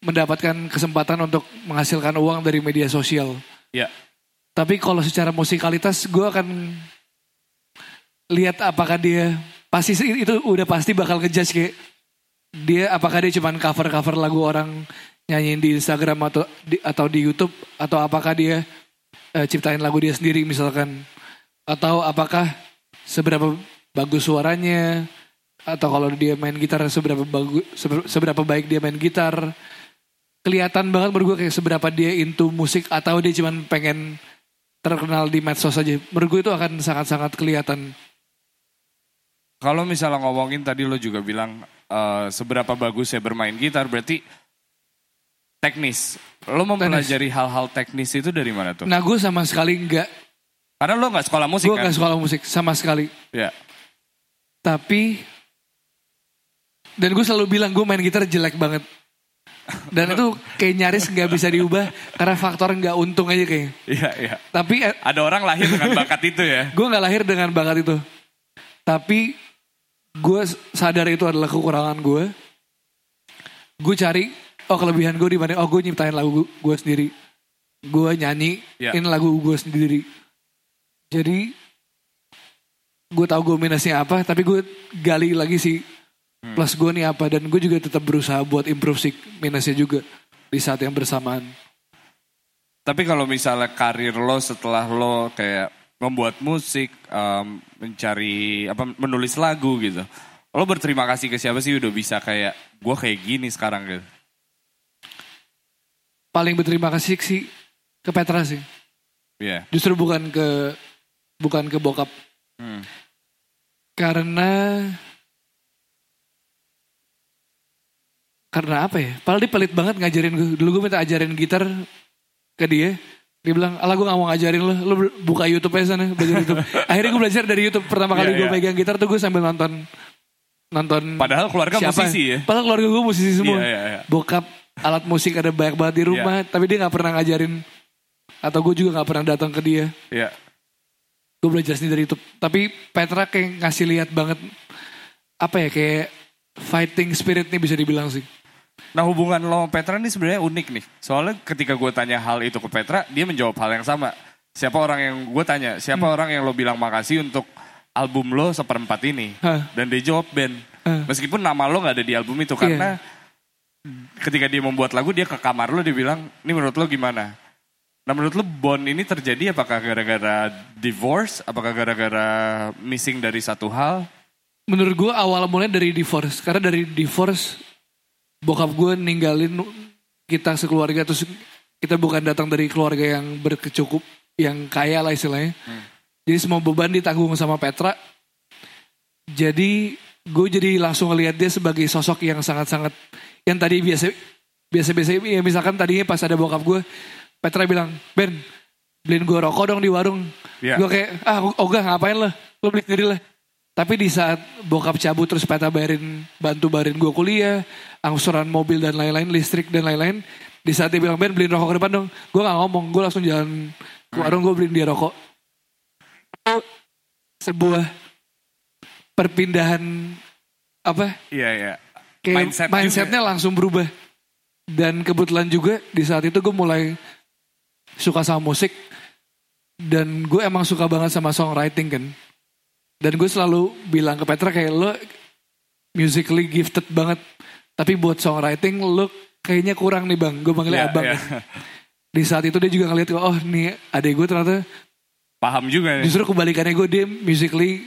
mendapatkan kesempatan untuk menghasilkan uang dari media sosial. Ya, Tapi kalau secara musikalitas gue akan lihat apakah dia pasti itu udah pasti bakal ngejudge kayak dia apakah dia cuman cover-cover lagu orang nyanyiin di Instagram atau di, atau di YouTube atau apakah dia eh, ciptain lagu dia sendiri misalkan. Atau apakah seberapa bagus suaranya atau kalau dia main gitar seberapa bagus seberapa baik dia main gitar. Kelihatan banget menurut gue kayak seberapa dia into musik atau dia cuman pengen terkenal di medsos aja. Menurut gue itu akan sangat-sangat kelihatan Kalau misalnya ngomongin tadi lo juga bilang eh, seberapa bagus saya bermain gitar, berarti teknis. Lo mempelajari hal-hal teknis itu dari mana tuh? nah gue sama sekali nggak Karena lo nggak sekolah musik gue kan? nggak sekolah musik sama sekali Ya. tapi dan gue selalu bilang gue main gitar jelek banget dan itu kayak nyaris nggak bisa diubah karena faktor nggak untung aja kayaknya Iya, iya. tapi eh, Ada orang lahir dengan bakat itu ya. gue nggak lahir dengan bakat itu tapi gue sadar itu adalah kekurangan gue gue cari oh kelebihan gue di mana oh gue nyiptain lagu gue sendiri. Gue nyanyi Ya. ini lagu gue sendiri. Jadi gue tahu gue minusnya apa tapi gue gali lagi sih plus gue nih apa. Dan gue juga tetap berusaha buat improve sih minusnya juga di saat yang bersamaan. Tapi kalau misalnya karir lo setelah lo kayak membuat musik, em, mencari apa menulis lagu gitu. Lo berterima kasih ke siapa sih udah bisa kayak gue kayak gini sekarang gitu. paling berterima kasih sih ke Petra sih Iya. justru bukan ke bukan ke bokap Hmm. karena karena apa ya padahal dia pelit banget ngajarin gue dulu gue minta ajarin gitar ke dia dia bilang alah gue gak mau ngajarin lo lo buka YouTube aja sana belajar YouTube akhirnya gue belajar dari YouTube pertama kali Iya, gue iya. pegang gitar tuh gue sambil nonton nonton Padahal keluarga siapa musisi ya. padahal keluarga gue musisi semua Iya, iya, iya. bokap alat musik ada banyak banget di rumah tapi dia nggak pernah ngajarin atau gue juga nggak pernah datang ke dia Iya. gue belajar sendiri dari YouTube. Tapi Petra kayak ngasih lihat banget apa ya kayak fighting spiritnya bisa dibilang sih. Nah hubungan lo sama Petra ini sebenarnya unik nih. Soalnya ketika gue tanya hal itu ke Petra, dia menjawab hal yang sama. Siapa orang yang gue tanya, siapa orang yang lo bilang makasih untuk album lo seperempat ini? Hah. Dan dia jawab band. Hah. Meskipun nama lo gak ada di album itu karena ketika dia membuat lagu dia ke kamar lo dia bilang, ini menurut lo gimana? Nah menurut lo Bond ini terjadi apakah gara-gara divorce? Apakah gara-gara missing dari satu hal? Menurut gue awal mulanya dari divorce karena dari divorce bokap gue ninggalin kita sekeluarga terus kita bukan datang dari keluarga yang berkecukup yang kaya lah istilahnya. Jadi semua beban ditanggung sama Petra. Jadi gue jadi langsung ngelihat dia sebagai sosok yang sangat-sangat yang tadi biasa biasa-biasa ya misalkan tadinya pas ada bokap gue Petra bilang Ben beliin gue rokok dong di warung Iya. gue kayak ah ogah ngapain lo lo beli sendiri lah tapi di saat bokap cabut terus Petra bayarin bantu bayarin gue kuliah angsuran mobil dan lain-lain listrik dan lain-lain di saat dia bilang Ben beliin rokok ke depan dong. Gue gak ngomong gue langsung jalan ke warung gue beliin dia rokok. Sebuah perpindahan apa? Iya, iya. kayak Mindset juga. mindsetnya langsung berubah. Dan kebetulan juga di saat itu gue mulai suka sama musik. Dan gue emang suka banget sama songwriting kan dan gue selalu bilang ke Petra kayak lo musically gifted banget tapi buat songwriting lo kayaknya kurang nih bang gue panggilnya Iya, abang iya. kan. di saat itu dia juga ngeliat oh nih adek gue ternyata Paham juga nih. Justru kebalikannya gue dia musically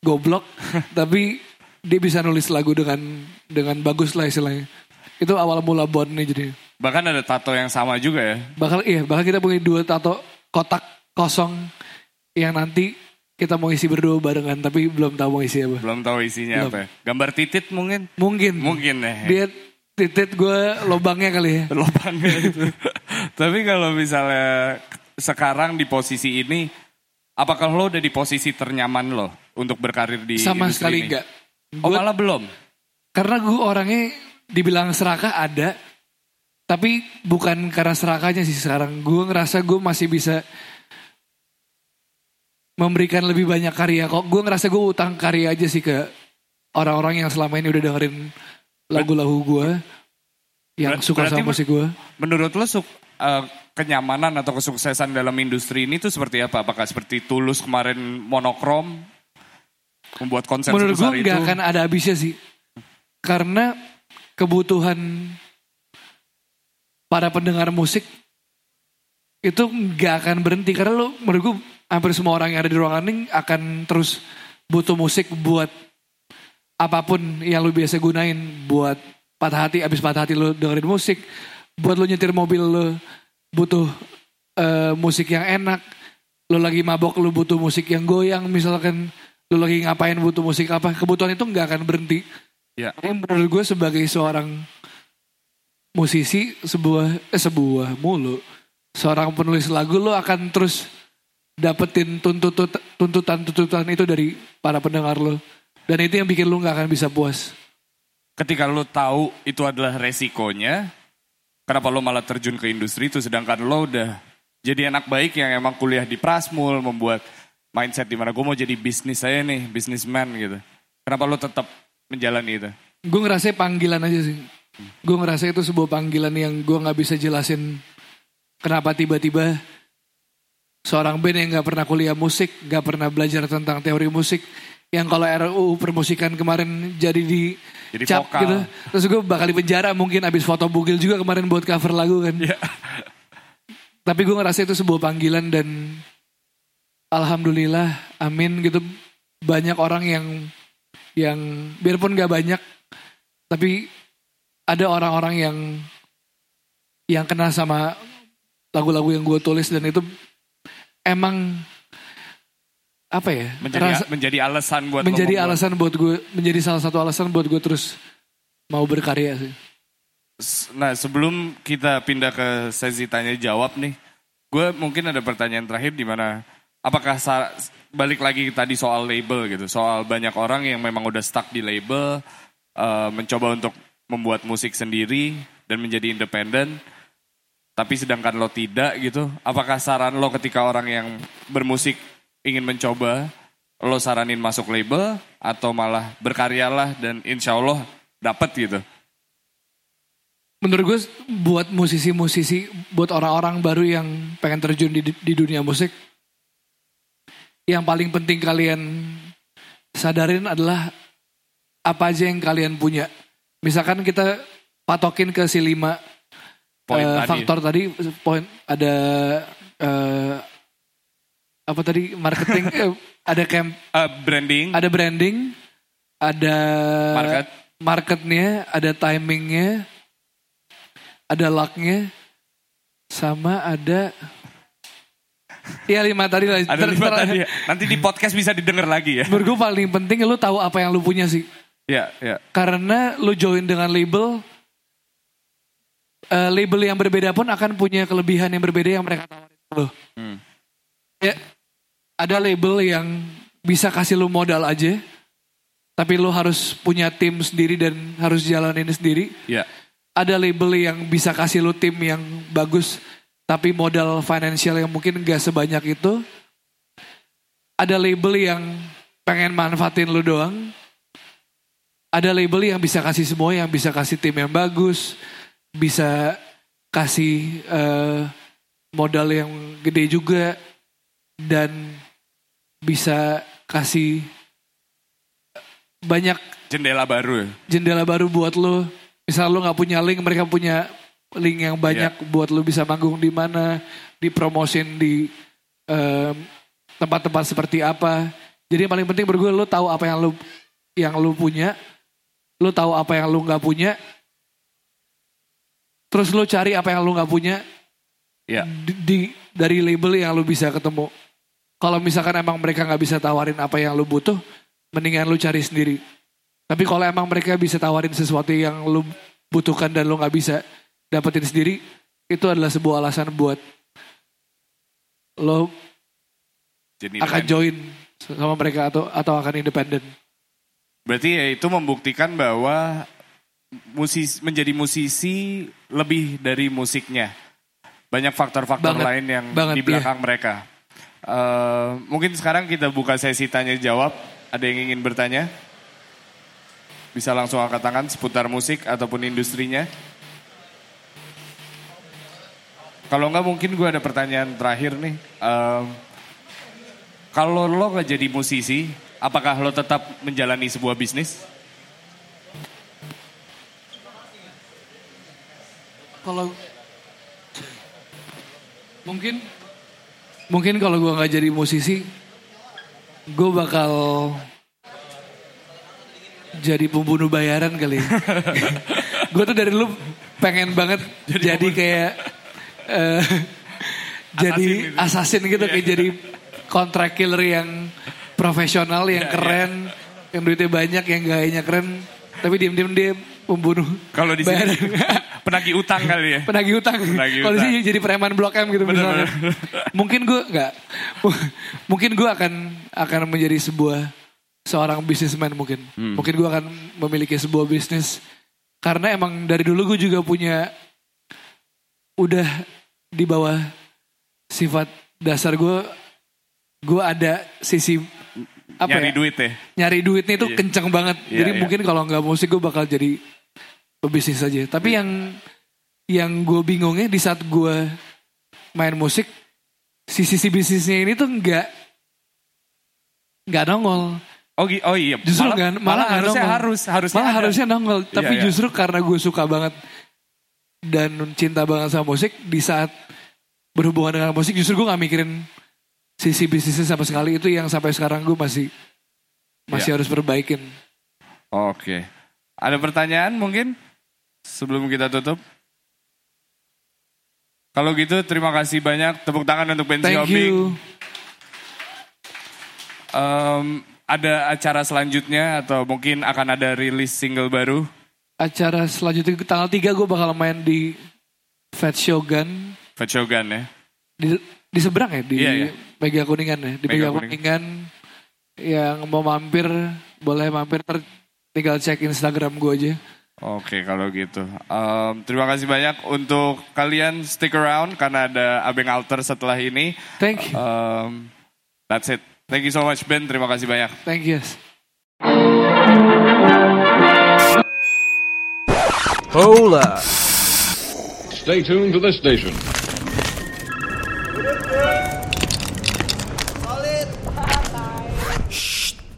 goblok tapi dia bisa nulis lagu dengan dengan bagus lah istilahnya. Itu awal mula Bond nih jadi. Bahkan ada tato yang sama juga ya. Bakal iya, bakal kita punya dua tato kotak kosong yang nanti kita mau isi berdua barengan tapi belum tahu mau isi apa. Belum tahu isinya Belum. apa ya. Gambar titit mungkin? Mungkin. Mungkin ya. Dia titit gue lobangnya kali ya. Lubangnya itu. Tapi kalau misalnya sekarang di posisi ini, apakah lo udah di posisi ternyaman lo untuk berkarir di Sama industri sekali ini? enggak. Oh malah belum? Karena gue orangnya dibilang serakah ada, tapi bukan karena serakahnya sih sekarang. Gue ngerasa gue masih bisa memberikan lebih banyak karya kok. Gue ngerasa gue utang karya aja sih ke orang-orang yang selama ini udah dengerin lagu-lagu gue, yang Ber- suka berarti sama musik gue. Menurut lo suk- eh, kenyamanan atau kesuksesan dalam industri ini tuh seperti apa? Apakah seperti Tulus kemarin monokrom? Membuat konser Menurut gue sebesar nggak akan ada habisnya sih, karena kebutuhan para pendengar musik itu nggak akan berhenti karena lo menurut gue hampir semua orang yang ada di ruangan ini akan terus butuh musik buat apa pun yang lu biasa gunain. Buat patah hati abis patah hati lu dengerin musik. Buat lu nyetir mobil lu butuh eh, musik yang enak. Lu lagi mabok lu butuh musik yang goyang. Misalkan lu lagi ngapain butuh musik apa. Kebutuhan itu nggak akan berhenti. Ya. Ini menurut gue sebagai seorang musisi sebuah eh sebuah mulu seorang penulis lagu lo akan terus dapetin tuntut tuntutan-tuntutan itu dari para pendengar lo dan itu yang bikin lo nggak akan bisa puas Ketika lo tahu itu adalah resikonya, kenapa lo malah terjun ke industri itu sedangkan lo udah jadi anak baik yang emang kuliah di Prasmul, membuat mindset di mana gue mau jadi bisnis saya nih, bisnisman gitu. Kenapa lo tetap menjalani itu? gue ngerasa panggilan aja sih gue ngerasa itu sebuah panggilan yang gue nggak bisa jelasin kenapa tiba-tiba seorang band yang nggak pernah kuliah musik nggak pernah belajar tentang teori musik yang kalau RUU permusikan kemarin jadi di Jadi cap vokal. gitu terus gue bakal di penjara mungkin abis foto bugil juga kemarin buat cover lagu kan Iya. tapi gue ngerasa itu sebuah panggilan dan alhamdulillah amin gitu banyak orang yang yang biarpun gak banyak tapi ada orang-orang yang yang kena sama lagu-lagu yang gue tulis dan itu emang apa ya Menjadi rasa- menjadi alasan buat menjadi alasan buat gue menjadi salah satu alasan buat gue terus mau berkarya sih. Nah sebelum kita pindah ke sesi tanya jawab nih, gue mungkin ada pertanyaan terakhir di mana apakah sa- balik lagi tadi soal label gitu, soal banyak orang yang memang udah stuck di label, eh, mencoba untuk membuat musik sendiri dan menjadi independen, tapi sedangkan lo tidak gitu, apakah saran lo ketika orang yang bermusik ingin mencoba, lo saranin masuk label atau malah berkaryalah dan insya Allah dapat gitu? menurut gue buat musisi-musisi buat orang-orang baru yang pengen terjun di, di dunia musik yang paling penting kalian sadarin adalah apa aja yang kalian punya misalkan kita patokin ke si lima Poin eh, tadi. faktor tadi poin ada eh, apa tadi marketing eh, ada camp Eh, branding, ada branding ada Market. marketnya ada timingnya ada lucknya sama ada ya lima tadi lah ada lima tadi. ya. Nanti di podcast bisa didengar lagi ya. menurut gue paling penting lu tahu apa yang lu punya sih Ya, ya. karena lu join dengan label eh, label yang berbeda pun akan punya kelebihan yang berbeda yang mereka tawarin. Lu Hmm. ya ada label yang bisa kasih lu modal aja tapi lu harus punya tim sendiri dan harus jalanin sendiri. Ya. ada label yang bisa kasih lu tim yang bagus tapi modal financial yang mungkin gak sebanyak itu. Ada label yang pengen manfaatin lu doang. Ada label yang bisa kasih semua yang bisa kasih tim yang bagus bisa kasih eh, modal yang gede juga dan bisa kasih banyak Jendela baru ya. jendela baru buat lo. Misal lo nggak punya link, mereka punya link yang banyak buat lo bisa manggung di mana, dipromosin di em, tempat-tempat seperti apa. Jadi yang paling penting berdua lo tahu apa yang lo yang lo punya, lo tahu apa yang lo nggak punya, terus lo cari apa yang lo nggak punya Ya. di, di- dari label yang lo bisa ketemu. Kalau misalkan emang mereka nggak bisa tawarin apa yang lo butuh, mendingan lo cari sendiri. Tapi kalau emang mereka bisa tawarin sesuatu yang lo butuhkan dan lo nggak bisa dapetin sendiri, itu adalah sebuah alasan buat lo Jadi akan join sama mereka atau atau akan independen. Berarti ya itu membuktikan bahwa musis, menjadi musisi lebih dari musiknya. Banyak faktor-faktor lain yang banget, di belakang mereka. Eh, mungkin sekarang kita buka sesi tanya jawab. Ada yang ingin bertanya? Bisa langsung angkat tangan seputar musik ataupun industrinya. Kalau enggak mungkin gue ada pertanyaan terakhir nih. Em, kalau lo nggak jadi musisi, apakah lo tetap menjalani sebuah bisnis? Kalau mungkin mungkin kalau gue nggak jadi musisi, gue bakal jadi pembunuh bayaran kali. gue tuh dari dulu pengen banget jadi, kayak eh, jadi gitu. assassin gitu kayak jadi contract killer yang profesional, yang keren, yang duitnya banyak, yang gayanya keren, tapi diem-diem dia pembunuh. Kalau di sini. penagih utang kali ya. penagih utang. Penagih Kalau di utang. sini jadi preman blok M gitu Bener, misalnya. bener. Mungkin gue nggak, mungkin gue akan akan menjadi sebuah seorang bisnismen mungkin. Hmm. Mungkin gue akan memiliki sebuah bisnis karena emang dari dulu gue juga punya udah di bawah sifat dasar gue gue ada sisi apa Nyari ya? duit ya. nyari duitnya itu Iya. kenceng banget. Iya, Jadi iya. mungkin kalau nggak musik gue bakal jadi pebisnis aja. Tapi Iya. yang yang gue bingungnya di saat gue main musik, si sisi bisnisnya ini tuh nggak nggak nongol. Oh, oh iya. Justru malah, kan malah, nggak harusnya nongol. harus harusnya malah ada. harusnya nongol. Tapi iya. justru karena gue suka banget dan cinta banget sama musik, di saat berhubungan dengan musik justru gue nggak mikirin sisi bisnisnya sama sekali itu yang sampai sekarang gue masih masih Iya. harus perbaikin. Oke. Ada pertanyaan mungkin sebelum kita tutup? Kalau gitu terima kasih banyak. Tepuk tangan untuk Benzi Thank you. Em, ada acara selanjutnya atau mungkin akan ada rilis single baru? acara selanjutnya tanggal 3 gue bakal main di Fat Shogun Fat Shogun ya. di, di seberang ya di Iya, iya. Mega Kuningan ya di Mega Mega, Kuningan yang mau mampir boleh mampir tinggal cek Instagram gue aja Oke kalau gitu. Em, terima kasih banyak untuk kalian stick around karena ada Abeng Alter setelah ini. thank you Em, that's it. Thank you so much Ben. Terima kasih banyak. thank you. Hola. Stay tuned to this station.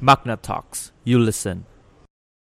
Magna Talks. You listen.